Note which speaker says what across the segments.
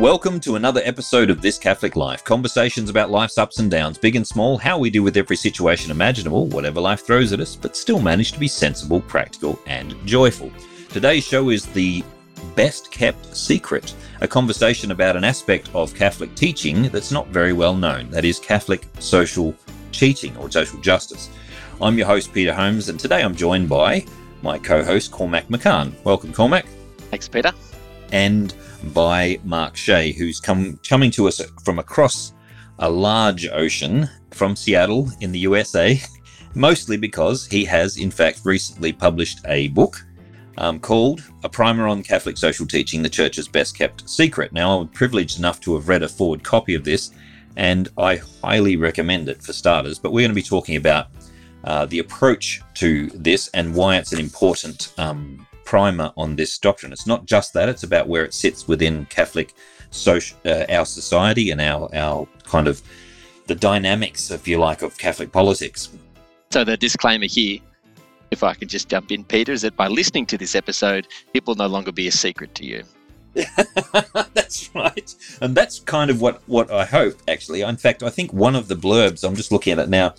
Speaker 1: Welcome to another episode of This Catholic Life. Conversations about life's ups and downs, big and small, how we deal with every situation imaginable, whatever life throws at us, but still manage to be sensible, practical, and joyful. Today's show is the best kept secret, a conversation about an aspect of Catholic teaching that's not very well known. That is Catholic social teaching or social justice. I'm your host, Peter Holmes, and today I'm joined by my co host, Cormac McCann. Welcome, Cormac.
Speaker 2: Thanks, Peter.
Speaker 1: And by Mark Shea, who's come coming to us from across a large ocean from Seattle in the USA, mostly because he has, in fact, recently published a book um, called A Primer on Catholic Social Teaching, the Church's Best Kept Secret. Now, I'm privileged enough to have read a forward copy of this, and I highly recommend it for starters. But we're going to be talking about uh, the approach to this and why it's an important um, primer on this doctrine. It's not just that; it's about where it sits within Catholic social, uh, our society and our our kind of the dynamics, if you like, of Catholic politics.
Speaker 2: So the disclaimer here, if I can just jump in, Peter, is that by listening to this episode, it will no longer be a secret to you.
Speaker 1: that's right, and that's kind of what what I hope. Actually, in fact, I think one of the blurbs I'm just looking at it now.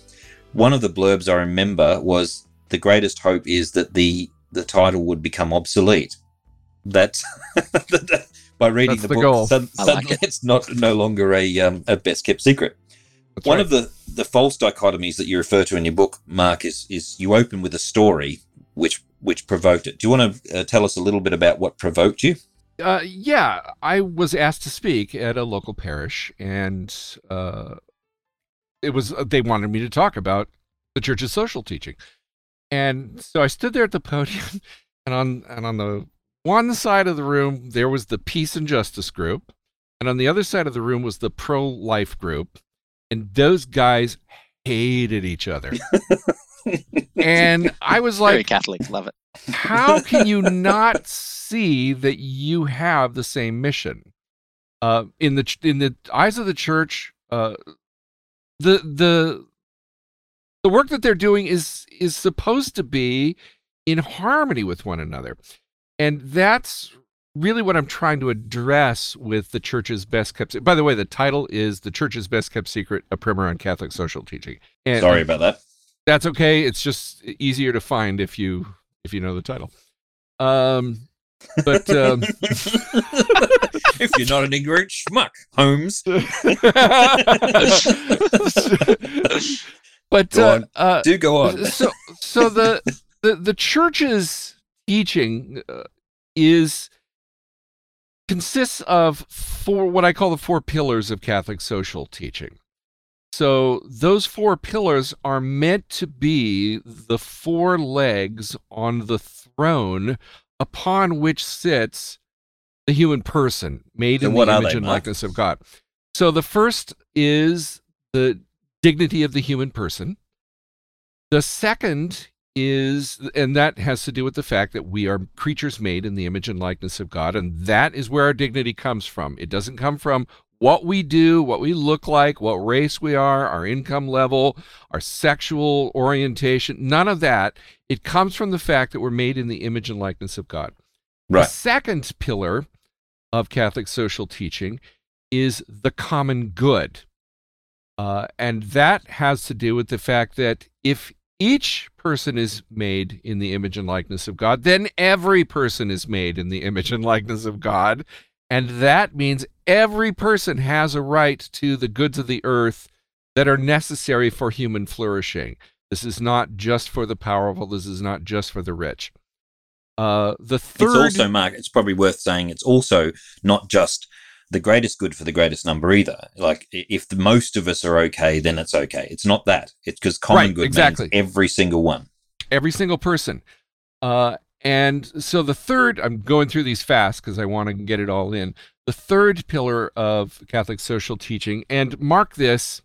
Speaker 1: One of the blurbs I remember was the greatest hope is that the the title would become obsolete. That's by reading
Speaker 3: That's
Speaker 1: the,
Speaker 3: the
Speaker 1: book.
Speaker 3: goal.
Speaker 1: Sud-
Speaker 2: I like it.
Speaker 1: it's not no longer a um, a best kept secret.
Speaker 3: That's
Speaker 1: One
Speaker 3: right.
Speaker 1: of the the false dichotomies that you refer to in your book, Mark, is is you open with a story which which provoked it. Do you want to uh, tell us a little bit about what provoked you?
Speaker 3: Uh, yeah, I was asked to speak at a local parish, and uh, it was they wanted me to talk about the church's social teaching, and so I stood there at the podium, and on and on the one side of the room there was the peace and justice group, and on the other side of the room was the pro life group, and those guys hated each other, and I was
Speaker 2: Very
Speaker 3: like,
Speaker 2: Catholic, love it.
Speaker 3: how can you not see that you have the same mission uh, in the in the eyes of the church uh, the the the work that they're doing is is supposed to be in harmony with one another and that's really what i'm trying to address with the church's best kept by the way the title is the church's best kept secret a primer on catholic social teaching and
Speaker 1: Sorry about that.
Speaker 3: that's okay. It's just easier to find if you if you know the title. Um, but um,
Speaker 1: if you're not an ignorant schmuck, Holmes.
Speaker 3: but
Speaker 1: Go
Speaker 3: uh, uh,
Speaker 1: Do go on.
Speaker 3: so so the the the church's teaching uh, is consists of four what I call the four pillars of Catholic social teaching. So those four pillars are meant to be the four legs on the throne upon which sits the human person made
Speaker 1: So
Speaker 3: in the image
Speaker 1: they,
Speaker 3: and likeness of God. So the first is the dignity of the human person. The second is, and that has to do with the fact that we are creatures made in the image and likeness of God, and that is where our dignity comes from. It doesn't come from what we do, what we look like, what race we are, our income level, our sexual orientation, none of that. It comes from the fact that we're made in the image and likeness of God. The second pillar of Catholic social teaching is the common good. Uh, and that has to do with the fact that if each person is made in the image and likeness of God, then every person is made in the image and likeness of God. And that means every person has a right to the goods of the earth that are necessary for human flourishing. This is not just for the powerful, this is not just for the rich. Uh, the third.
Speaker 1: It's also, Mark, it's probably worth saying it's also not just the greatest good for the greatest number either. Like, if the most of us are okay, then it's okay. It's not that. It's because common
Speaker 3: Right,
Speaker 1: good
Speaker 3: exactly.
Speaker 1: means every single one.
Speaker 3: every single person. Uh, and so the third, I'm going through these fast because I want to get it all in. The third pillar of Catholic social teaching, and mark this,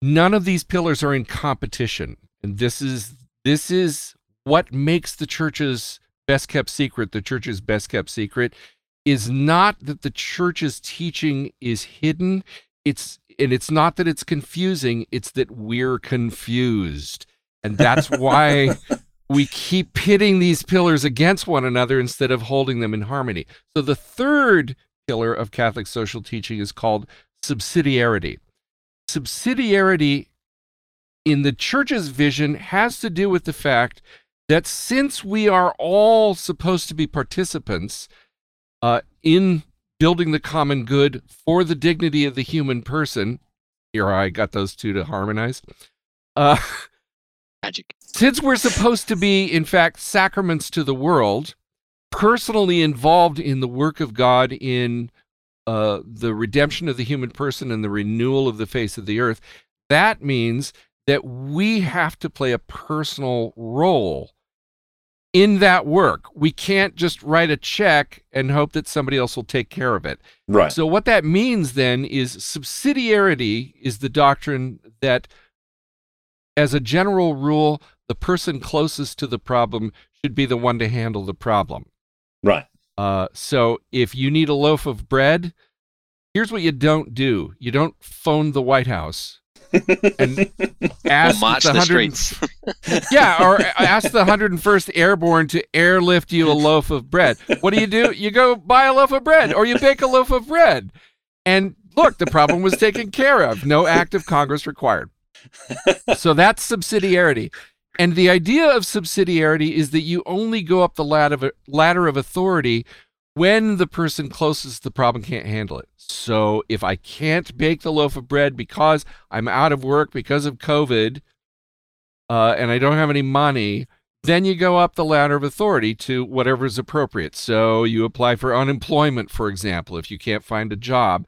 Speaker 3: none of these pillars are in competition. And this is this is what makes the church's best kept secret, the church's best kept secret, is not that the church's teaching is hidden. It's and it's not that it's confusing, it's that we're confused. And that's why we keep pitting these pillars against one another instead of holding them in harmony. So the third pillar of Catholic social teaching is called subsidiarity. Subsidiarity in the church's vision has to do with the fact that since we are all supposed to be participants uh, in building the common good for the dignity of the human person, here I got those two to harmonize. Uh,
Speaker 2: Magic.
Speaker 3: since we're supposed to be, in fact, sacraments to the world, personally involved in the work of God in uh, the redemption of the human person and the renewal of the face of the earth, that means that we have to play a personal role in that work. We can't just write a check and hope that somebody else will take care of it.
Speaker 1: Right.
Speaker 3: So, what that means then is subsidiarity is the doctrine that, as a general rule, the person closest to the problem should be the one to handle the problem.
Speaker 1: right.
Speaker 3: Uh, so, if you need a loaf of bread, here's what you don't do you don't phone the White House. And ask
Speaker 2: march
Speaker 3: the
Speaker 2: the
Speaker 3: 100
Speaker 2: streets.
Speaker 3: yeah, or ask the 101st Airborne to airlift you a loaf of bread. What do you do? You go buy a loaf of bread or you bake a loaf of bread. And look, the problem was taken care of. No act of Congress required. So that's subsidiarity. And the idea of subsidiarity is that you only go up the ladder of, ladder of authority when the person closest to the problem can't handle it. So if I can't bake the loaf of bread because I'm out of work because of COVID, uh, and I don't have any money, then you go up the ladder of authority to whatever is appropriate. So you apply for unemployment, for example, if you can't find a job.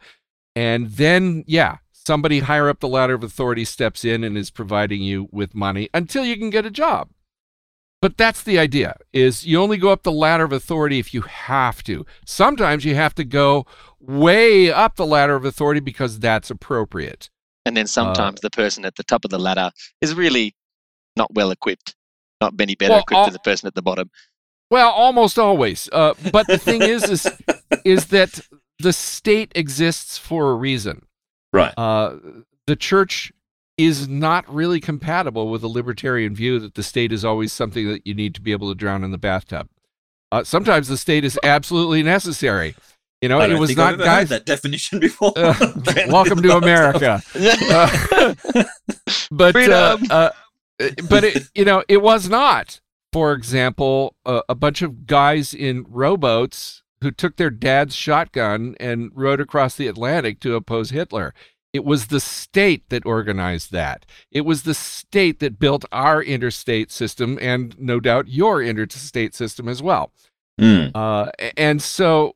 Speaker 3: And then, yeah, somebody higher up the ladder of authority steps in and is providing you with money until you can get a job. But that's the idea is you only go up the ladder of authority if you have to. Sometimes you have to go way up the ladder of authority because that's appropriate.
Speaker 2: And then sometimes the person at the top of the ladder is really not well equipped, not any better
Speaker 3: Well,
Speaker 2: equipped
Speaker 3: all-
Speaker 2: than the person at the bottom.
Speaker 3: Well, almost always. Uh, but the thing is, is, is that the state exists for a reason.
Speaker 1: Right.
Speaker 3: Uh, the church is not really compatible with a libertarian view that the state is always something that you need to be able to drown in the bathtub. Uh, sometimes the state is absolutely necessary. You know, it was not guys.
Speaker 1: that definition before.
Speaker 3: Uh, welcome to America. Uh, but uh, uh, but it, you know it was not for example a, a bunch of guys in rowboats who took their dad's shotgun and rowed across the atlantic to oppose hitler it was the state that organized that it was the state that built our interstate system and no doubt your interstate system as well
Speaker 1: Hmm.
Speaker 3: uh, and so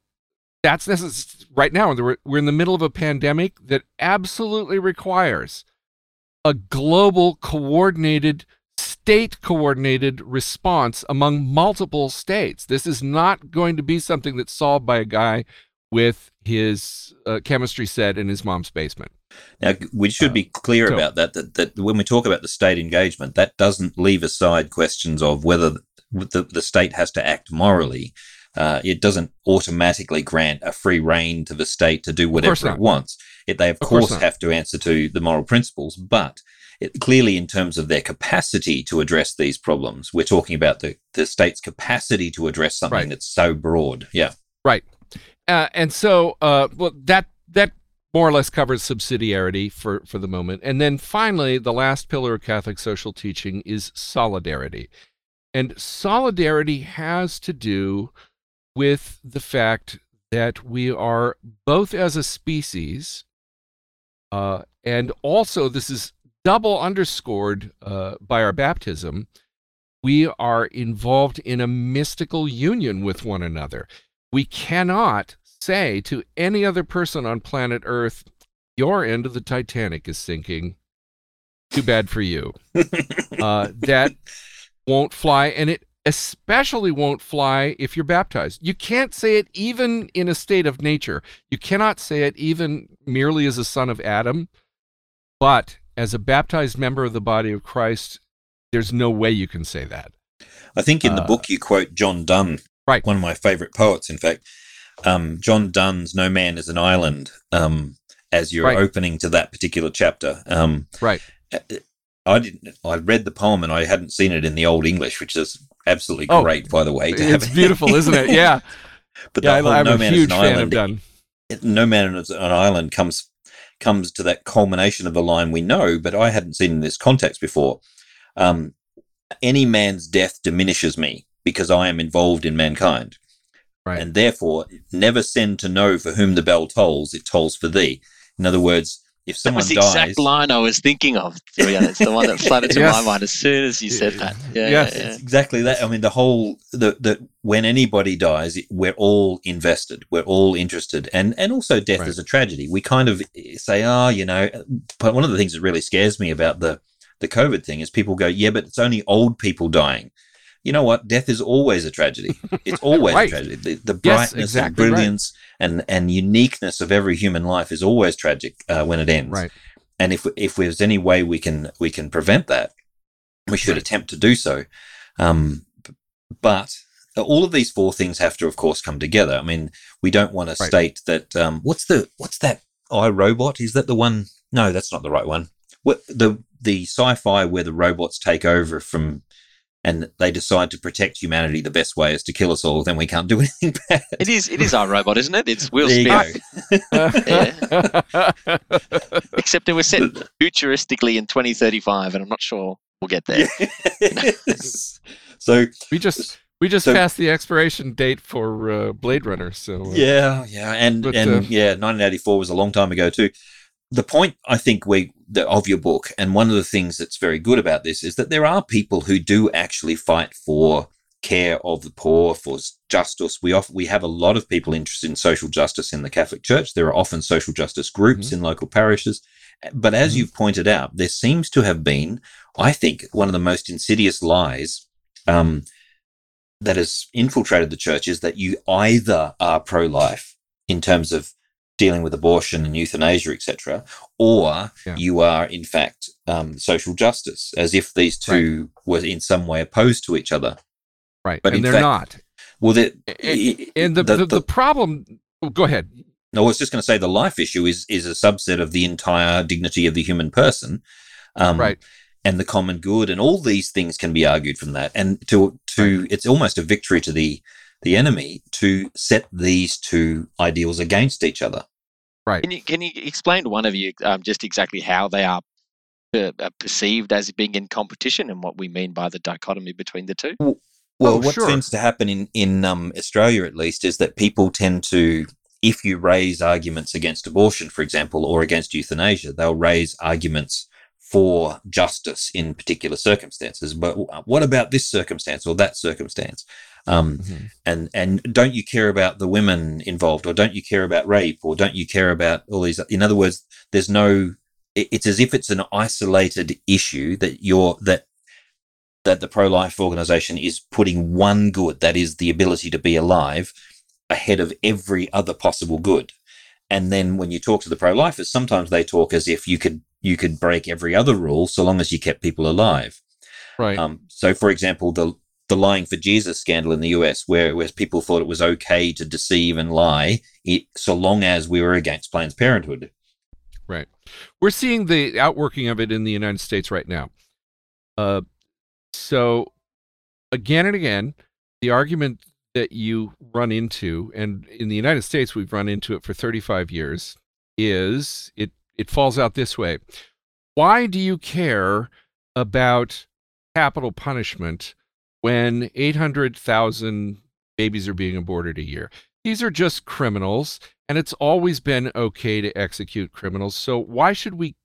Speaker 3: that's necessary right now. We're, we're in the middle of a pandemic that absolutely requires a global, coordinated, state coordinated response among multiple states. This is not going to be something that's solved by a guy with his uh, chemistry set in his mom's basement.
Speaker 1: Now, we should be clear
Speaker 3: so-
Speaker 1: about that, that. That when we talk about the state engagement, that doesn't leave aside questions of whether the, the state has to act morally. Uh, it doesn't automatically grant a free rein to the state to do whatever it wants. It, they, of,
Speaker 3: Of course
Speaker 1: course, have to answer to the moral principles, but it, clearly, in terms of their capacity to address these problems, we're talking about the, the state's capacity to address something
Speaker 3: Right.
Speaker 1: that's so broad. Yeah.
Speaker 3: Right. Uh, and so, uh, well, that more or less covers subsidiarity for for the moment. And then finally, the last pillar of Catholic social teaching is solidarity, and solidarity has to do with the fact that we are both as a species, uh, and also this is double underscored uh, by our baptism. We are involved in a mystical union with one another we cannot say to any other person on planet Earth, your end of the Titanic is sinking. Too bad for you. Uh, that won't fly, and it especially won't fly if you're baptized. You can't say it even in a state of nature. You cannot say it even merely as a son of Adam, but as a baptized member of the body of Christ, there's no way you can say that.
Speaker 1: I think in the
Speaker 3: Uh,
Speaker 1: book you quote John Donne,
Speaker 3: Right.
Speaker 1: one of my favorite poets, in fact. Um, John Donne's No Man is an Island, um, as you're
Speaker 3: Right.
Speaker 1: opening to that particular chapter. Um,
Speaker 3: Right.
Speaker 1: I didn't. I read the poem and I hadn't seen it in the Old English, which is absolutely
Speaker 3: Oh,
Speaker 1: great, by the way. to
Speaker 3: It's beautiful, isn't it? Yeah.
Speaker 1: but
Speaker 3: yeah,
Speaker 1: the
Speaker 3: I, I'm
Speaker 1: No
Speaker 3: a
Speaker 1: Man
Speaker 3: huge
Speaker 1: is an
Speaker 3: fan of
Speaker 1: Island
Speaker 3: Donne.
Speaker 1: no man on an island comes comes to that culmination of the line we know, but I hadn't seen in this context before. Um, any man's death diminishes me because I am involved in mankind.
Speaker 3: Right.
Speaker 1: And therefore, never send to know for whom the bell tolls, it tolls for thee. In other words, if someone That
Speaker 2: was the
Speaker 1: dies,
Speaker 2: exact line I was thinking of. Yeah, it's the one that flooded to
Speaker 3: Yes.
Speaker 2: my mind as soon as you said that. Yeah,
Speaker 3: Yes.
Speaker 2: yeah, yeah.
Speaker 1: It's exactly that. I mean, the whole the the when anybody dies, we're all invested. We're all interested, and and also death
Speaker 3: Right.
Speaker 1: is a tragedy. We kind of say, oh, you know, but one of the things that really scares me about the the COVID thing is people go, yeah, but it's only old people dying. You know what? Death is always a tragedy. It's always
Speaker 3: Right.
Speaker 1: a tragedy. The, the
Speaker 3: Yes,
Speaker 1: brightness
Speaker 3: exactly
Speaker 1: and
Speaker 3: right.
Speaker 1: brilliance and and uniqueness of every human life is always tragic uh, when it ends
Speaker 3: Right.
Speaker 1: and if if there's any way we can we can prevent that, we should
Speaker 3: Right.
Speaker 1: attempt to do so. Um, but all of these four things have to, of course, come together. I mean, we don't want to
Speaker 3: Right.
Speaker 1: state that. Um, what's the what's that I, Robot? Is that the one? No, that's not the right one. What the the sci-fi where the robots take over from. And they decide to protect humanity. The best way is to kill us all. Then we can't do anything bad.
Speaker 2: It is. It is our robot, isn't it? It's Will
Speaker 1: There you
Speaker 2: Smith.
Speaker 1: go.
Speaker 2: Except it was set futuristically in 2035, and I'm not sure we'll get there.
Speaker 1: Yes. so
Speaker 3: we just we just
Speaker 1: So-
Speaker 3: passed the expiration date for uh, Blade Runner. So uh,
Speaker 1: Yeah, yeah, and
Speaker 3: But,
Speaker 1: and
Speaker 3: uh,
Speaker 1: yeah, 1984 was a long time ago too. The point I think we the, of your book, and one of the things that's very good about this is that there are people who do actually fight for care of the poor, for justice. We often we have a lot of people interested in social justice in the Catholic Church. There are often social justice groups in local parishes, but as
Speaker 3: Mhm.
Speaker 1: you've pointed out, there seems to have been, I think, one of the most insidious lies. Um, that has infiltrated the church is that you either are pro-life in terms of dealing with abortion and euthanasia, etc., or
Speaker 3: Yeah.
Speaker 1: you are in fact um, social justice, as if these two were in some way opposed to each other.
Speaker 3: right,
Speaker 1: But
Speaker 3: and they're
Speaker 1: fact-
Speaker 3: not.
Speaker 1: Well, the,
Speaker 3: And the the, the, problem. oh, go ahead.
Speaker 1: no, I was just going to say the life issue is is a subset of the entire dignity of the human person, um,
Speaker 3: Right.
Speaker 1: And the common good, and all these things can be argued from that. And to to it's almost a victory to the the enemy to set these two ideals against each other.
Speaker 3: Right.
Speaker 2: Can you can you explain to one of you um, just exactly how they are uh, uh, perceived as being in competition and what we mean by the dichotomy between the two?
Speaker 1: Well,
Speaker 3: Oh,
Speaker 1: what
Speaker 3: sure.
Speaker 1: tends to happen in in um, Australia, at least, is that people tend to, if you raise arguments against abortion, for example, or against euthanasia, they'll raise arguments for justice in particular circumstances. But what about this circumstance or that circumstance? Um,
Speaker 3: Mhm.
Speaker 1: and and don't you care about the women involved, or don't you care about rape, or don't you care about all these? In other words, there's no. it- It's as if it's an isolated issue that you're that that the pro-life organization is putting one good, that is the ability to be alive, ahead of every other possible good. And then when you talk to the pro-lifers, sometimes they talk as if you could you could break every other rule so long as you kept people alive.
Speaker 3: Right.
Speaker 1: Um, so, for example, the the lying for Jesus scandal in the US, where where people thought it was okay to deceive and lie, it, so long as we were against Planned Parenthood.
Speaker 3: Right. We're seeing the outworking of it in the United States right now. Uh, so, again and again, the argument that you run into, and in the United States we've run into it for 35 years, is it it falls out this way. Why do you care about capital punishment when 800,000 babies are being aborted a year? These are just criminals and it's always been okay to execute criminals. So why should we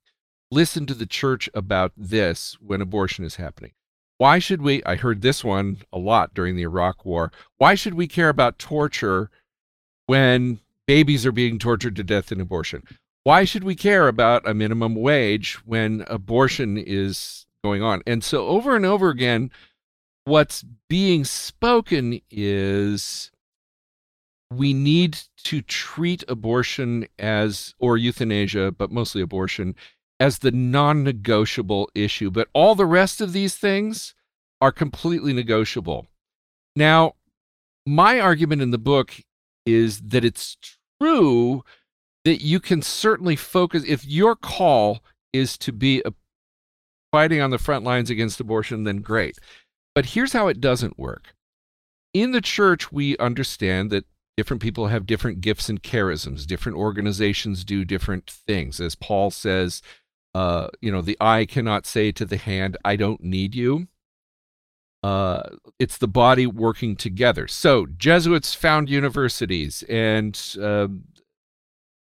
Speaker 3: listen to the church about this when abortion is happening? Why should we? I heard this one a lot during the Iraq War. Why should we care about torture when babies are being tortured to death in abortion? Why should we care about a minimum wage when abortion is going on? And so, over and over again, what's being spoken is we need to treat abortion as, or euthanasia, but mostly abortion, as the non negotiable issue. But all the rest of these things are completely negotiable. Now, my argument in the book is that it's true that you can certainly focus, if your call is to be a, fighting on the front lines against abortion, then great. But here's how it doesn't work. In the church, we understand that Different people have different gifts and charisms. Different organizations do different things. As Paul says, uh, you know, the eye cannot say to the hand, I don't need you. Uh, it's the body working together. So Jesuits found universities, and uh,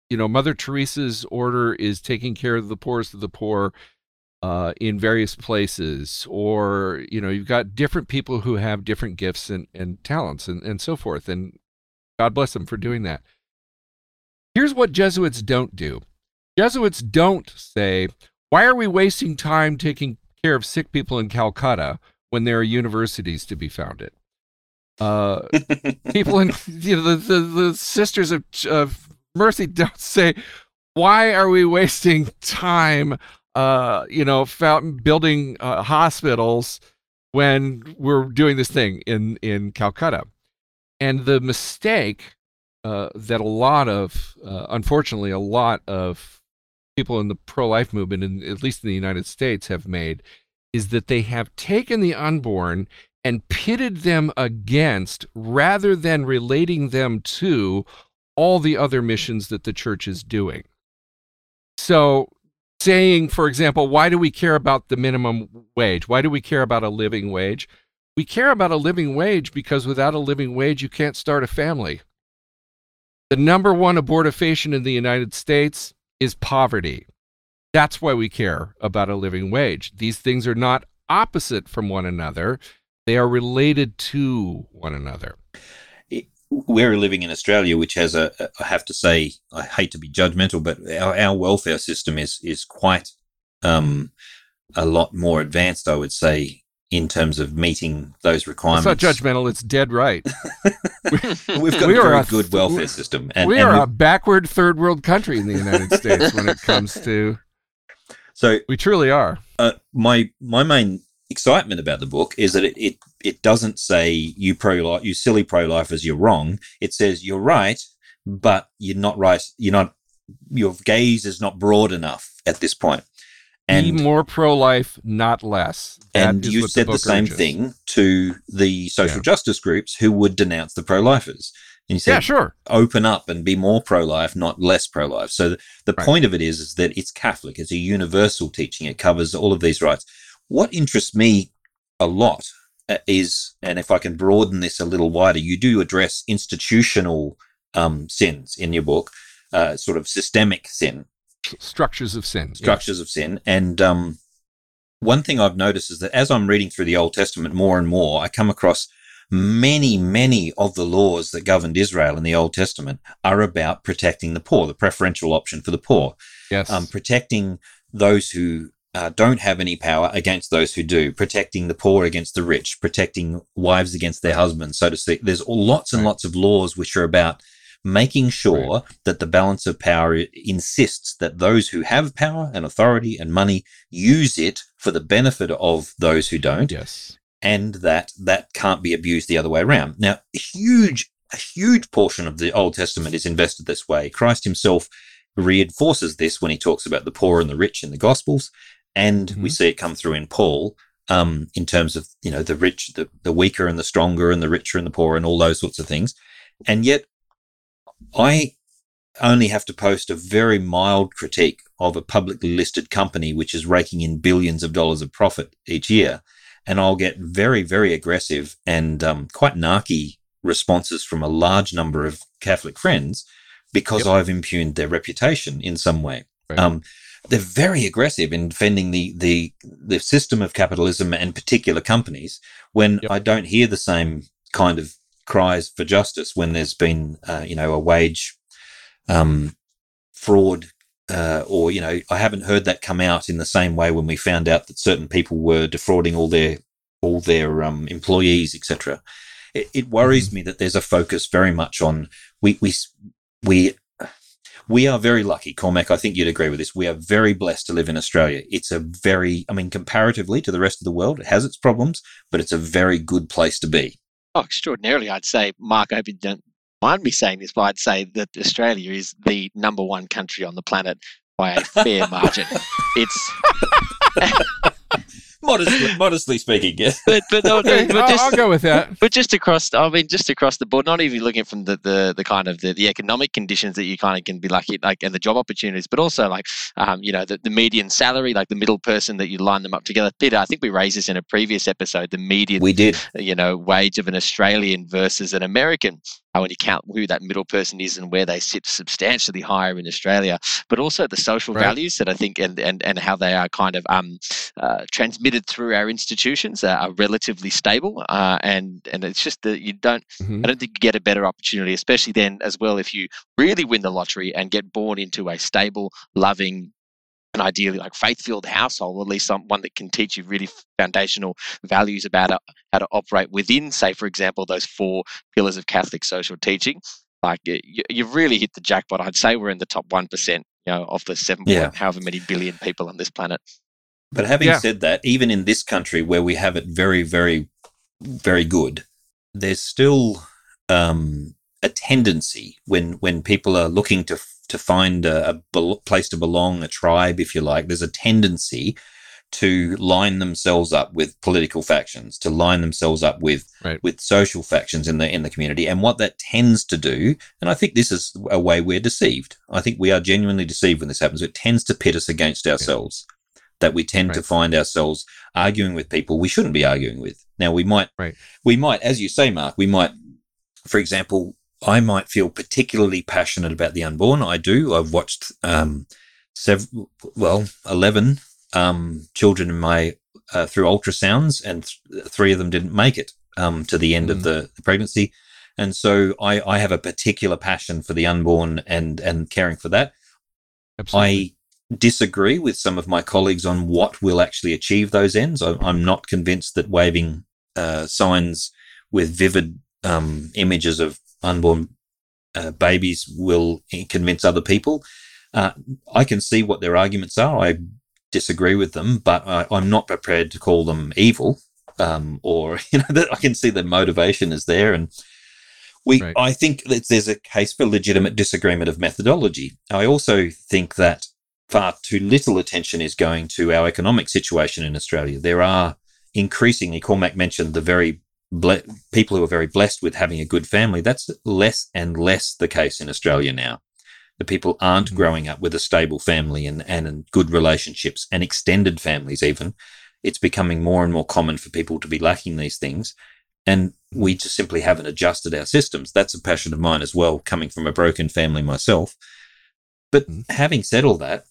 Speaker 3: you know, Mother Teresa's order is taking care of the poorest of the poor uh, in various places, or you know, you've got different people who have different gifts and, and talents and, and so forth. And God bless them for doing that. Here's what Jesuits don't do Jesuits don't say, Why are we wasting time taking care of sick people in Calcutta when there are universities to be founded? Uh, people in you know, the, the, the Sisters of, of Mercy don't say, Why are we wasting time? Uh, you know, building uh, hospitals when we're doing this thing in in Calcutta. And the mistake uh, that a lot of, uh, unfortunately, a lot of people in the pro-life movement, in, at least in the United States, have made, is that they have taken the unborn and pitted them against, rather than relating them to all the other missions that the church is doing. So saying, for example, why do we care about the minimum wage? Why do we care about a living wage? We care about a living wage because without a living wage, you can't start a family. The number one abortifacient in the United States is poverty. That's why we care about a living wage. These things are not opposite from one another, they are related to one another
Speaker 1: we're living in Australia, which has a, I have to say, I hate to be judgmental, but our, our welfare system is is quite um, a lot more advanced, I would say, in terms of meeting those requirements.
Speaker 3: It's not judgmental; it's dead right.
Speaker 1: We've got we a very a, good welfare system,
Speaker 3: and we are a backward third world country in the United States when it comes to.
Speaker 1: So
Speaker 3: we truly are.
Speaker 1: Uh, my my main excitement about the book is that it it, it doesn't say you pro life you silly pro lifers you're wrong. It says you're right, but you're not right. You're not your gaze is not broad enough at this point.
Speaker 3: And Be more pro life, not less.
Speaker 1: That and you said the, the same urges. thing to the social yeah. justice groups who would denounce the pro lifers. And you said,
Speaker 3: yeah, sure.
Speaker 1: Open up and be more pro life, not less pro life. So the, the right. point of it is, is that it's Catholic. It's a universal teaching. It covers all of these rights. What interests me a lot is, and if I can broaden this a little wider, you do address institutional um, sins in your book, uh, sort of systemic sin,
Speaker 3: structures of sin,
Speaker 1: structures yes. of sin, and um, one thing I've noticed is that as I'm reading through the Old Testament more and more, I come across many, many of the laws that governed Israel in the Old Testament are about protecting the poor, the preferential option for the poor.
Speaker 3: Yes.
Speaker 1: Um, protecting those who uh, don't have any power against those who do, protecting the poor against the rich, protecting wives against their husbands, so to speak. There's lots and lots of laws which are about making sure right. that the balance of power insists that those who have power and authority and money use it for the benefit of those who don't.
Speaker 3: Yes.
Speaker 1: And that that can't be abused the other way around. Now, a huge, a huge portion of the Old Testament is invested this way. Christ himself reinforces this when he talks about the poor and the rich in the Gospels and mm-hmm. we see it come through in Paul um, in terms of you know the rich, the the weaker and the stronger, and the richer and the poor, and all those sorts of things. And yet, I only have to post a very mild critique of a publicly listed company which is raking in billions of dollars of profit each year, and I'll get very very aggressive and um, quite narky responses from a large number of Catholic friends because yep. I've impugned their reputation in some way. Right. Um, they're very aggressive in defending the the the system of capitalism and particular companies. When yep. I don't hear the same kind of cries for justice when there's been uh, you know a wage um, fraud uh, or you know I haven't heard that come out in the same way when we found out that certain people were defrauding all their all their um, employees etc. It, it worries mm-hmm. me that there's a focus very much on we we we we are very lucky, Cormac. I think you'd agree with this. We are very blessed to live in Australia. It's a very, I mean, comparatively to the rest of the world, it has its problems, but it's a very good place to be.
Speaker 2: Oh, extraordinarily, I'd say, Mark. I hope you don't mind me saying this, but I'd say that Australia is the number one country on the planet by a fair margin. It's
Speaker 1: modestly, modestly speaking, yes.
Speaker 2: But but, no,
Speaker 3: Okay,
Speaker 2: but
Speaker 3: I'll,
Speaker 2: just
Speaker 3: I'll go with that.
Speaker 2: but just across i mean just across the board not even looking from the the, the kind of the, the economic conditions that you kind of can be lucky like and the job opportunities but also like um, you know the, the median salary like the middle person that you line them up together peter i think we raised this in a previous episode the median
Speaker 1: We did.
Speaker 2: you know wage of an australian versus an american when you count who that middle person is and where they sit substantially higher in australia but also the social
Speaker 3: Right.
Speaker 2: values that i think and and, and how they are kind of um, uh, transmitted through our institutions uh, are relatively stable uh, and and it's just that you don't
Speaker 3: Mhm.
Speaker 2: I don't think you get a better opportunity, especially then as well if you really win the lottery and get born into a stable, loving, and ideally like faith-filled household, or at least some, one that can teach you really foundational values about uh, how to operate within, say, for example, those four pillars of Catholic social teaching. Like you, you've really hit the jackpot. I'd say we're in the top one percent, you know, of the seven
Speaker 1: Yeah.
Speaker 2: point however many billion people on this planet.
Speaker 1: But having
Speaker 3: Yeah.
Speaker 1: said that, even in this country where we have it very, very, very good, there's still um, a tendency when when people are looking to to find a, a bel- place to belong, a tribe, if you like. There's a tendency to line themselves up with political factions, to line themselves up with
Speaker 3: Right.
Speaker 1: with social factions in the in the community. And what that tends to do, and I think this is a way we're deceived. I think we are genuinely deceived when this happens. It tends to pit us against ourselves. That we tend to find ourselves arguing with people we shouldn't be arguing with. Now we might,
Speaker 3: Right.
Speaker 1: we might, as you say, Mark, we might, for example, I might feel particularly passionate about the unborn. I do. I've watched um, several, well, eleven um, children in my uh, through ultrasounds, and th- three of them didn't make it um, to the end of
Speaker 3: Mm.
Speaker 1: the, the pregnancy. And so I, I have a particular passion for the unborn and and caring for that.
Speaker 3: Absolutely.
Speaker 1: I disagree with some of my colleagues on what will actually achieve those ends. I, I'm not convinced that waving uh, signs with vivid um, images of unborn uh, babies will convince other people. Uh, I can see what their arguments are. I disagree with them, but I, I'm not prepared to call them evil. Um, or you know that I can see the motivation is there, and we.
Speaker 3: Right.
Speaker 1: I think that there's a case for legitimate disagreement of methodology. I also think that far too little attention is going to our economic situation in Australia. There are increasingly, Cormac mentioned the very ble- people who are very blessed with having a good family. That's less and less the case in Australia now. The people aren't
Speaker 3: Mhm.
Speaker 1: growing up with a stable family and, and, and good relationships and extended families, even. It's becoming more and more common for people to be lacking these things. And we just simply haven't adjusted our systems. That's a passion of mine as well, coming from a broken family myself. But
Speaker 3: Mhm.
Speaker 1: having said all that,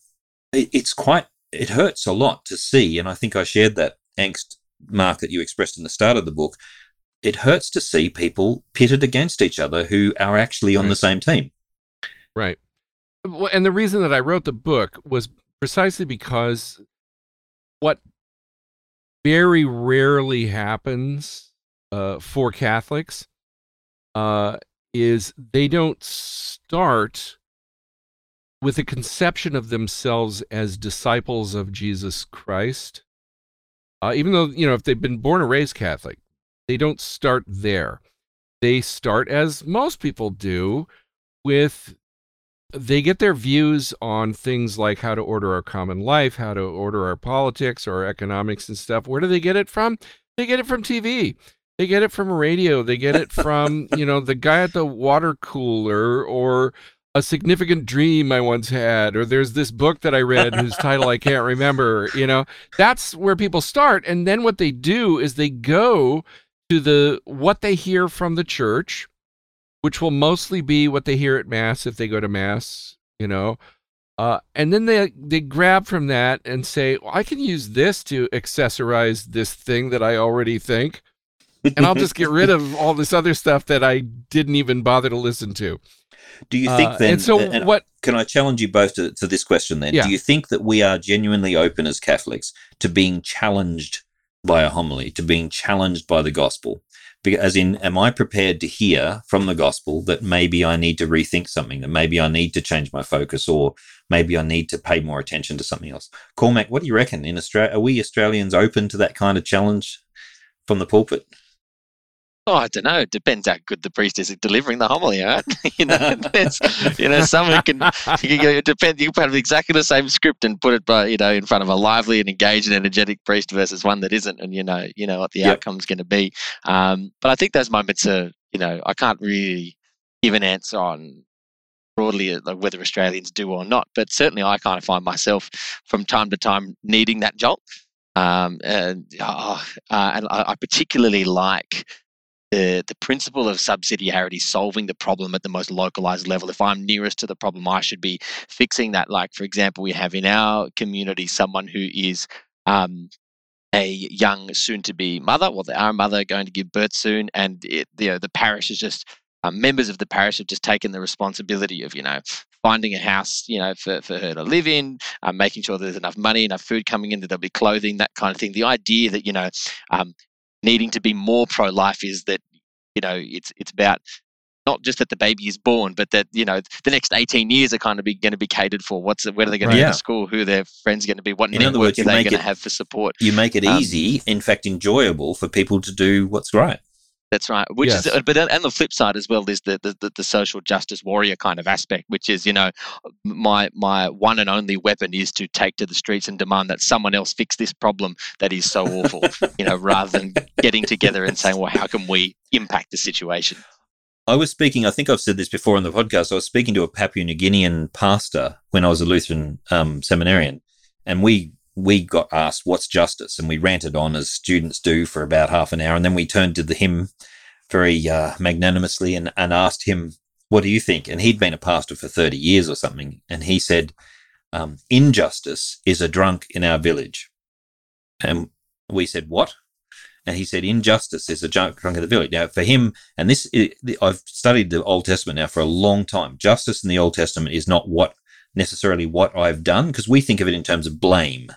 Speaker 1: it, it's quite, it hurts a lot to see. And I think I shared that angst, Mark, that you expressed in the start of the book. It hurts to see people pitted against each other who are actually on the same team.
Speaker 3: Right. And the reason that I wrote the book was precisely because what very rarely happens uh, for Catholics uh, is they don't start with a conception of themselves as disciples of Jesus Christ. Uh, even though, you know, if they've been born and raised Catholic, they don't start there. They start, as most people do, with they get their views on things like how to order our common life, how to order our politics or our economics and stuff. Where do they get it from? They get it from TV. They get it from radio. They get it from, you know, the guy at the water cooler or a significant dream I once had, or there's this book that I read whose title I can't remember. You know, that's where people start. And then what they do is they go to the what they hear from the church, which will mostly be what they hear at mass if they go to mass, you know. Uh, and then they they grab from that and say, well, I can use this to accessorize this thing that I already think, and I'll just get rid of all this other stuff that I didn't even bother to listen to.
Speaker 1: Do you think
Speaker 3: Uh,
Speaker 1: then?
Speaker 3: and so
Speaker 1: and
Speaker 3: what?
Speaker 1: can I challenge you both to, to this question then?
Speaker 3: Yeah.
Speaker 1: Do you think that we are genuinely open as Catholics to being challenged by a homily, to being challenged by the gospel? Because, as in, am I prepared to hear from the gospel that maybe I need to rethink something, that maybe I need to change my focus, or maybe I need to pay more attention to something else? Cormac, what do you reckon? In Australia, are we Australians open to that kind of challenge from the pulpit?
Speaker 2: Oh, I don't know. It depends how good the priest is at delivering the homily, right? you know, there's, you know, someone can, you can depends. You can have exactly the same script and put it, by, you know, in front of a lively and engaged and energetic priest versus one that isn't, and you know, you know what the yep. outcome's going to be. Um, but I think those moments are, you know, I can't really give an answer on broadly uh, like whether Australians do or not, but certainly I kind of find myself from time to time needing that jolt. Um, and, oh, uh, and I, I particularly like the, the principle of subsidiarity solving the problem at the most localized level. If I'm nearest to the problem, I should be fixing that. Like, for example, we have in our community someone who is um, a young soon to be mother, well, they are a mother going to give birth soon, and it, you know, the parish is just um, members of the parish have just taken the responsibility of, you know, finding a house, you know, for, for her to live in, um, making sure there's enough money, enough food coming in, that there'll be clothing, that kind of thing. The idea that, you know, um, needing to be more pro-life is that you know it's it's about not just that the baby is born, but that you know the next eighteen years are kind of going to be catered for. What's where are they going right. to go to school? Who their friends going to be? What in network words, are they going to have for support?
Speaker 1: You make it um, easy, in fact, enjoyable for people to do what's right.
Speaker 2: That's right. Which yes. is, but and the flip side as well, there's the, the the social justice warrior kind of aspect, which is you know, my my one and only weapon is to take to the streets and demand that someone else fix this problem that is so awful. you know, rather than getting together and saying, well, how can we impact the situation?
Speaker 1: I was speaking. I think I've said this before on the podcast. I was speaking to a Papua New Guinean pastor when I was a Lutheran um, seminarian, and we we got asked what's justice? And we ranted on as students do for about half an hour. And then we turned to the him very uh, magnanimously and, and asked him what do you think? And he'd been a pastor for 30 years or something. And he said um, injustice is a drunk in our village. And we said what? And he said injustice is a drunk in the village. Now for him and this i've studied the old testament now for a long time. Justice in the old testament is not what necessarily what i've done because we think of it in terms of blame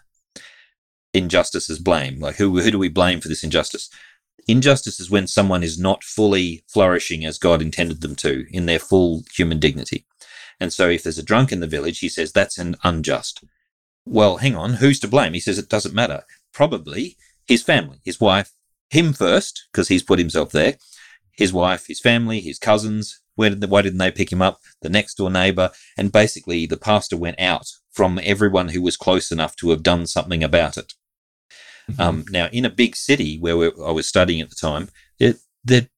Speaker 1: injustice is blame. Like who who do we blame for this injustice? Injustice is when someone is not fully flourishing as God intended them to in their full human dignity. And so if there's a drunk in the village, he says that's an unjust. Well, hang on, who's to blame? He says it doesn't matter. Probably his family, his wife, him first, because he's put himself there, his wife, his family, his cousins. Where did why didn't they pick him up? The next door neighbor. And basically, the pastor went out from everyone who was close enough to have done something about it. Mm-hmm. Um, now, in a big city where I was studying at the time, it, the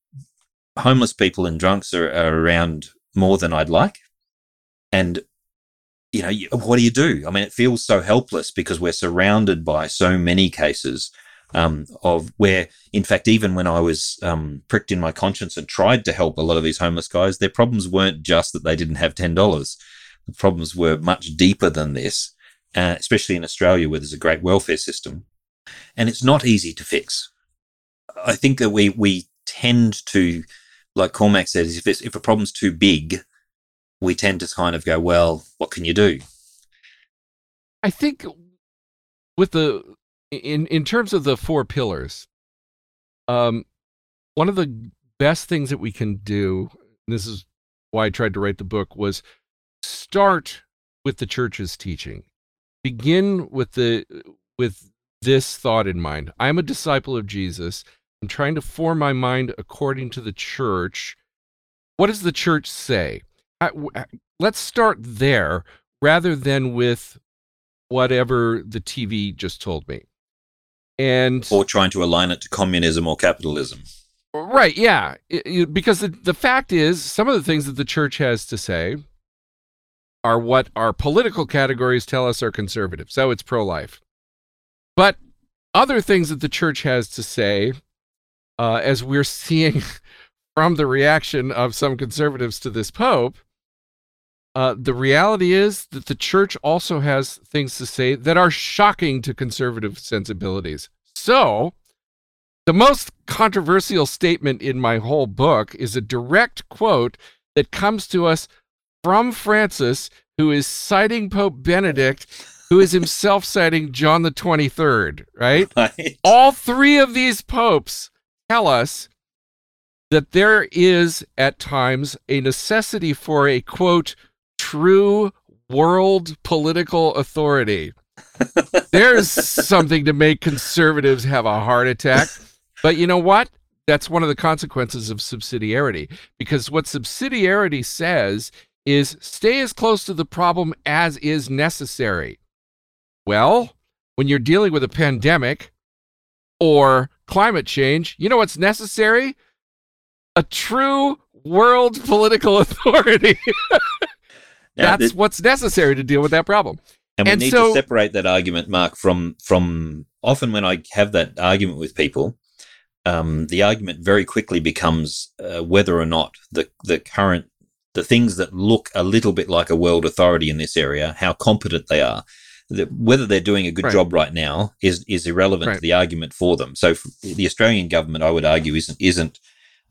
Speaker 1: homeless people and drunks are, are around more than I'd like. And you know, what do you do? I mean, it feels so helpless because we're surrounded by so many cases um, of where, in fact, even when I was um, pricked in my conscience and tried to help a lot of these homeless guys, their problems weren't just that they didn't have ten dollars. The problems were much deeper than this, uh, especially in Australia, where there's a great welfare system and it's not easy to fix. I think that we we tend to, like Cormac says, if if a problem's too big, we tend to kind of go, well, what can you do?
Speaker 3: I think with the in in terms of the four pillars, um, one of the best things that we can do, this is why I tried to write the book, was start with the church's teaching. Begin with the with this thought in mind. I'm a disciple of Jesus. I'm trying to form my mind according to the church. What does the church say? Let's start there rather than with whatever the TV just told me. And
Speaker 1: or trying to align it to communism or capitalism.
Speaker 3: Right, yeah. It, it, because the, the fact is, some of the things that the church has to say are what our political categories tell us are conservative. So it's pro life. But other things that the church has to say, uh, as we're seeing from the reaction of some conservatives to this pope, uh, the reality is that the church also has things to say that are shocking to conservative sensibilities. So, the most controversial statement in my whole book is a direct quote that comes to us from Francis, who is citing Pope Benedict who is himself citing John the 23rd, right? right? All three of these popes tell us that there is at times a necessity for a quote, true world political authority. There's something to make conservatives have a heart attack. But you know what? that's one of the consequences of subsidiarity because what subsidiarity says is stay as close to the problem as is necessary. Well, when you're dealing with a pandemic or climate change, you know what's necessary? A true world political authority. That's
Speaker 1: the-
Speaker 3: what's necessary to deal with that problem.
Speaker 1: and we
Speaker 3: and
Speaker 1: need
Speaker 3: so-
Speaker 1: to separate that argument, Mark, from from often when I have that argument with people, um, the argument very quickly becomes uh, whether or not the the current the things that look a little bit like a world authority in this area, how competent they are, whether they're doing a good
Speaker 3: Right.
Speaker 1: job right now is is irrelevant to the argument for them. So f- the Australian government, I would argue, isn't isn't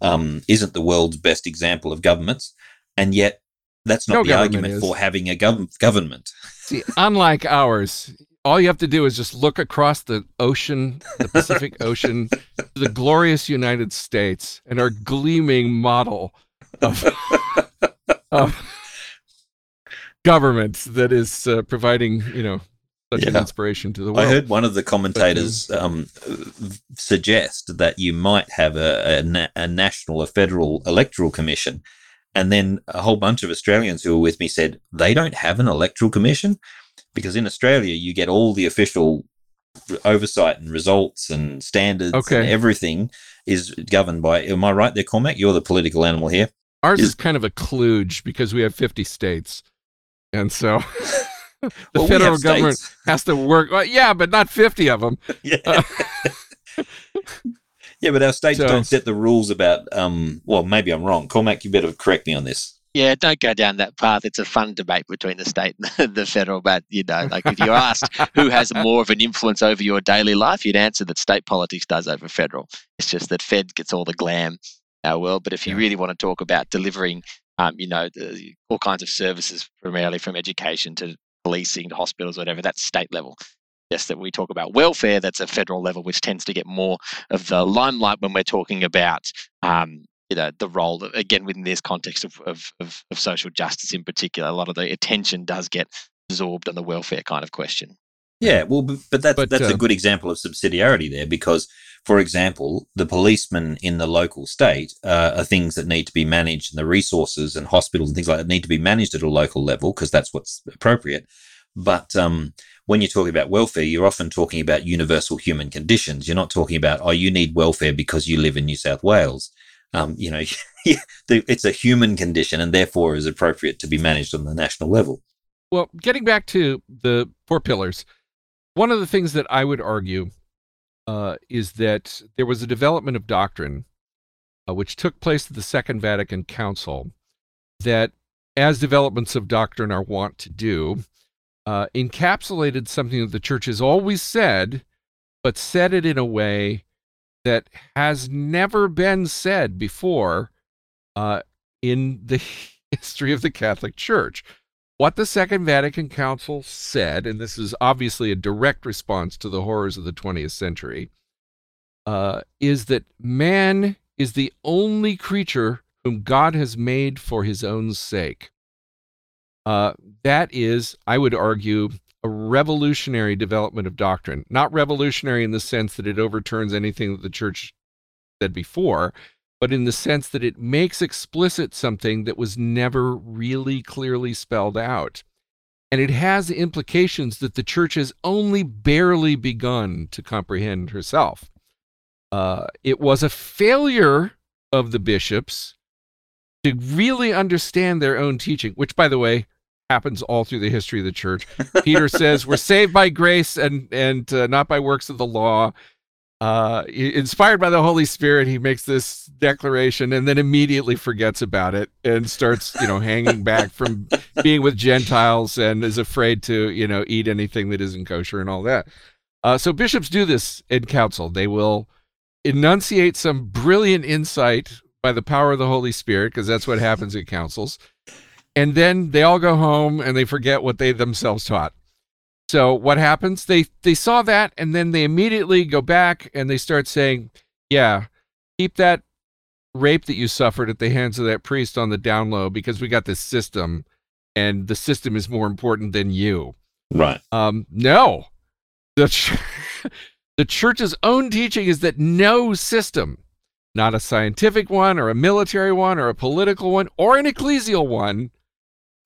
Speaker 1: um, isn't the world's best example of governments, and yet that's not
Speaker 3: No
Speaker 1: the argument
Speaker 3: is.
Speaker 1: for having a gov- government.
Speaker 3: See, unlike ours, all you have to do is just look across the ocean, the Pacific Ocean, to the glorious United States and our gleaming model of, of government that is uh, providing, you know, such an inspiration to the world.
Speaker 1: I heard one of the commentators um, suggest that you might have a, a, na- a national, a federal electoral commission. And then a whole bunch of Australians who were with me said they don't have an electoral commission because in Australia you get all the official oversight and results and standards
Speaker 3: Okay.
Speaker 1: and everything is governed by. Am I right there, Cormac? You're the political animal here.
Speaker 3: Ours
Speaker 1: is-
Speaker 3: is kind of a kludge because we have 50 states. And so the
Speaker 1: Well,
Speaker 3: federal government
Speaker 1: states.
Speaker 3: has to work. Well, yeah, but not 50 of them.
Speaker 1: Yeah. yeah, but our states
Speaker 3: So-
Speaker 1: don't set the rules about. Um, well, maybe I'm wrong. Cormac, you better correct me on this.
Speaker 2: Yeah, don't go down that path. It's a fun debate between the state and the federal. But you know, like if you're asked who has more of an influence over your daily life, you'd answer that state politics does over federal. It's just that Fed gets all the glam, our world. But if you
Speaker 3: Yeah.
Speaker 2: really want to talk about delivering, um, you know, the, all kinds of services, primarily from education to policing to hospitals, whatever, that's state level. Yes, that we talk about welfare, that's a federal level, which tends to get more of the limelight when we're talking about um, you know the role again within this context of, of, of, of social justice in particular a lot of the attention does get absorbed on the welfare kind of question
Speaker 1: Yeah, well, but, but that's
Speaker 3: But,
Speaker 1: that's a
Speaker 3: uh,
Speaker 1: good example of subsidiarity there because, for example, the policemen in the local state uh, are things that need to be managed, and the resources and hospitals and things like that need to be managed at a local level because that's what's appropriate. But um, when you're talking about welfare, you're often talking about universal human conditions. You're not talking about oh, you need welfare because you live in New South Wales. Um, you know, it's a human condition and therefore is appropriate to be managed on the national level.
Speaker 3: Well, getting back to the four pillars, one of the things that I would argue uh, is that there was a development of doctrine uh, which took place at the Second Vatican Council that, as developments of doctrine are wont to do, uh, encapsulated something that the church has always said, but said it in a way that has never been said before uh, in the history of the Catholic Church what the Second Vatican Council said, and this is obviously a direct response to the horrors of the 20th century, uh, is that man is the only creature whom God has made for his own sake. Uh, that is, I would argue, a revolutionary development of doctrine. Not revolutionary in the sense that it overturns anything that the church said before, but in the sense that it makes explicit something that was never really clearly spelled out. And it has implications that the church has only barely begun to comprehend herself. Uh, it was a failure of the bishops to really understand their own teaching, which, by the way, happens all through the history of the church. Peter says we're saved by grace and and uh, not by works of the law uh, inspired by the Holy Spirit, he makes this declaration and then immediately forgets about it and starts, you know, hanging back from being with Gentiles and is afraid to, you know, eat anything that isn't kosher and all that. Uh, so bishops do this in council. They will enunciate some brilliant insight by the power of the Holy Spirit, because that's what happens at councils. And then they all go home and they forget what they themselves taught. So what happens? They they saw that and then they immediately go back and they start saying, "Yeah, keep that rape that you suffered at the hands of that priest on the down low because we got this system and the system is more important than you."
Speaker 1: Right.
Speaker 3: Um no. The ch- the church's own teaching is that no system not a scientific one or a military one or a political one or an ecclesial one,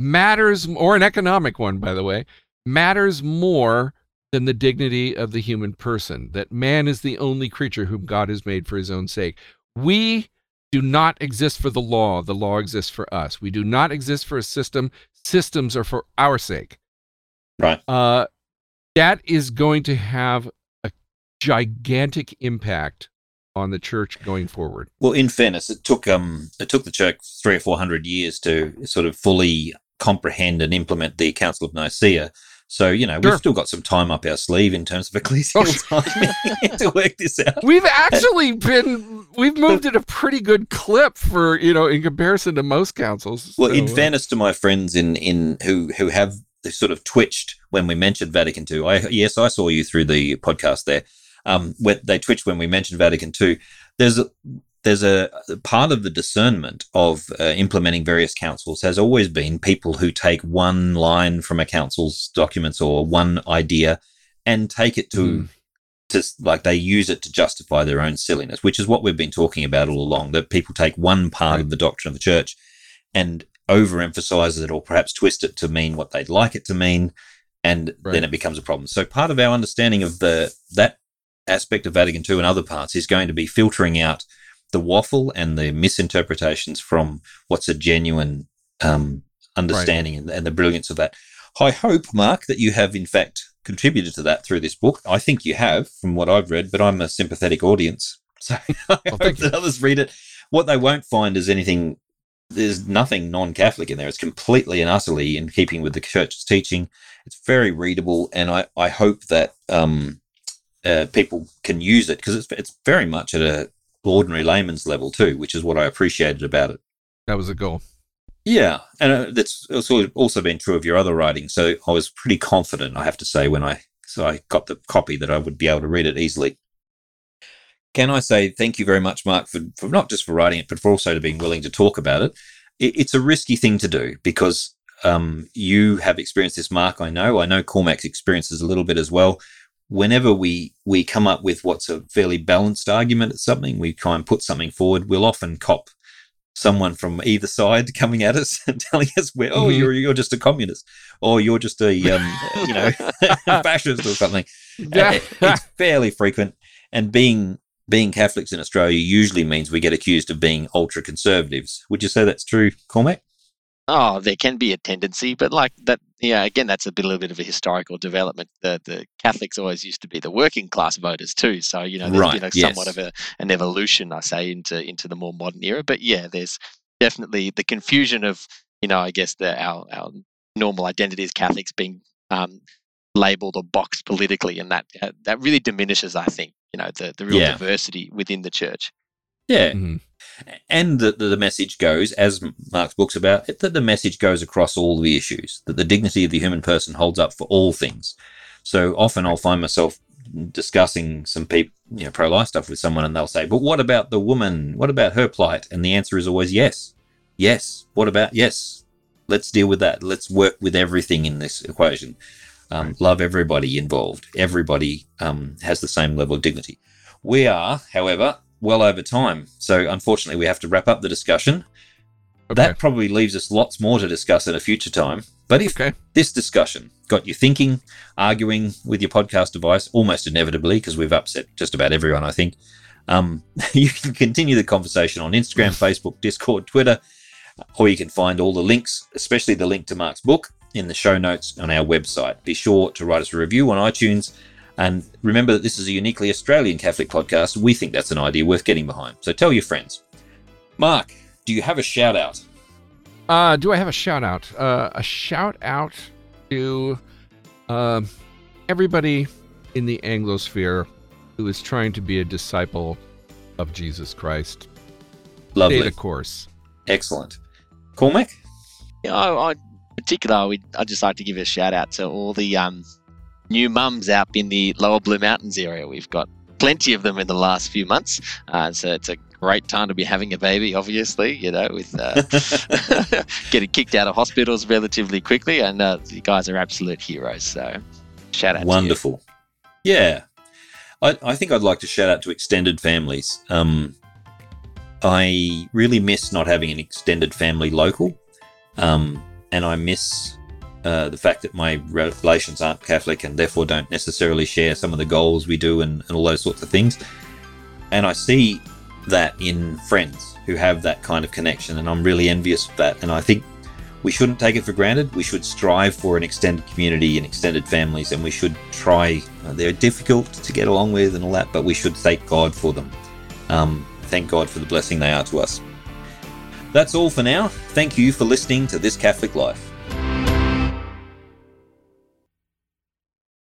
Speaker 3: matters, or an economic one, by the way, matters more than the dignity of the human person, that man is the only creature whom God has made for his own sake. We do not exist for the law, the law exists for us. We do not exist for a system, systems are for our sake.
Speaker 1: Right.
Speaker 3: Uh, that is going to have a gigantic impact on the church going forward.
Speaker 1: Well, in fairness, it took um it took the church three or four hundred years to sort of fully comprehend and implement the Council of Nicaea. So, you know,
Speaker 3: Sure.
Speaker 1: we've still got some time up our sleeve in terms of ecclesial
Speaker 3: Oh,
Speaker 1: time to work this out.
Speaker 3: We've actually been we've moved at a pretty good clip for you know in comparison to most councils.
Speaker 1: Well, in
Speaker 3: So, uh,
Speaker 1: fairness to my friends in in who who have sort of twitched when we mentioned Vatican II, I yes, I saw you through the podcast there. Um, they twitched when we mentioned Vatican II. There's a there's a part of the discernment of uh, implementing various councils has always been people who take one line from a council's documents or one idea and take it to
Speaker 3: Mm.
Speaker 1: to like they use it to justify their own silliness, which is what we've been talking about all along. That people take one part of the doctrine of the church and overemphasize it or perhaps twist it to mean what they'd like it to mean, and
Speaker 3: Right.
Speaker 1: then it becomes a problem. So part of our understanding of the that aspect of Vatican II and other parts is going to be filtering out the waffle and the misinterpretations from what's a genuine um, understanding and, and the brilliance of that. I hope, Mark, that you have in fact contributed to that through this book. I think you have, from what I've read, but I'm a sympathetic audience, so I hope
Speaker 3: thank you.
Speaker 1: that others read it. What they won't find is anything. There's nothing non-Catholic in there. It's completely and utterly in keeping with the Church's teaching. It's very readable, and I, I hope that um, uh, people can use it because it's it's very much at a ordinary layman's level too, which is what I appreciated about it.
Speaker 3: that was a goal.
Speaker 1: Yeah, and uh, that's also also been true of your other writing. So I was pretty confident, I have to say, when I so I got the copy that I would be able to read it easily. Can I say thank you very much, Mark, for, for not just for writing it, but for also to being willing to talk about it. it it's a risky thing to do because um, you have experienced this, Mark. I know. I know Cormac's experiences a little bit as well. Whenever we we come up with what's a fairly balanced argument at something, we try and put something forward. We'll often cop someone from either side coming at us and telling us, "Well, oh,
Speaker 3: Mhm.
Speaker 1: you're you're just a communist, or you're just a um, you know fascist or something."
Speaker 3: Yeah.
Speaker 1: Uh, it's fairly frequent, and being being Catholics in Australia usually means we get accused of being ultra conservatives. Would you say that's true, Cormac?
Speaker 2: Oh, there can be a tendency, but like that, yeah. Again, that's a bit, little bit of a historical development. The the Catholics always used to be the working class voters too. So you know, there's
Speaker 1: Right,
Speaker 2: been a,
Speaker 1: yes.
Speaker 2: somewhat of a, an evolution, I say, into into the more modern era. But yeah, there's definitely the confusion of you know, I guess the our our normal identity as Catholics being um, labeled or boxed politically, and that uh, that really diminishes, I think, you know, the the real
Speaker 1: Yeah.
Speaker 2: diversity within the church.
Speaker 1: Yeah,
Speaker 3: Mhm.
Speaker 1: And that the, message goes, as Mark's book's about, that the message goes across all the issues, that the dignity of the human person holds up for all things. So often I'll find myself discussing some people, you know, pro life stuff with someone, and they'll say, But what about the woman? What about her plight? And the answer is always yes. Yes. What about yes? Let's deal with that. Let's work with everything in this equation. Um, Love everybody involved. Everybody um, has the same level of dignity. We are, however, well over time. So unfortunately, we have to wrap up the discussion.
Speaker 3: Okay.
Speaker 1: That probably leaves us lots more to discuss at a future time. But if
Speaker 3: okay.
Speaker 1: this discussion got you thinking, arguing with your podcast device, almost inevitably, because we've upset just about everyone, I think, um, you can continue the conversation on Instagram, Facebook, Discord, Twitter, or you can find all the links, especially the link to Mark's book, in the show notes on our website. Be sure to write us a review on iTunes. And remember that this is a uniquely Australian Catholic podcast. We think that's an idea worth getting behind. So tell your friends. Mark, do you have a shout out?
Speaker 3: Uh, do I have a shout out? Uh, a shout out to um everybody in the Anglosphere who is trying to be a disciple of Jesus Christ.
Speaker 1: Lovely.
Speaker 3: Stay the course.
Speaker 1: Excellent. Cormac?
Speaker 2: Yeah, I, I in particular, I would I'd just like to give a shout out to all the um, new mums out in the Lower Blue Mountains area. We've got plenty of them in the last few months, uh, so it's a great time to be having a baby. Obviously, you know, with uh, getting kicked out of hospitals relatively quickly, and uh, you guys are absolute heroes. So, shout out!
Speaker 1: Wonderful. Yeah. I, I think I'd like to shout out to extended families. Um, I really miss not having an extended family local, um, and I miss uh, the fact that my relations aren't Catholic and therefore don't necessarily share some of the goals we do and, and all those sorts of things. And I see that in friends who have that kind of connection, and I'm really envious of that. And I think we shouldn't take it for granted. We should strive for an extended community and extended families, and we should try. Uh, they're difficult to get along with and all that, but we should thank God for them. Um, thank God for the blessing they are to us. That's all for now. Thank you for listening to This Catholic Life.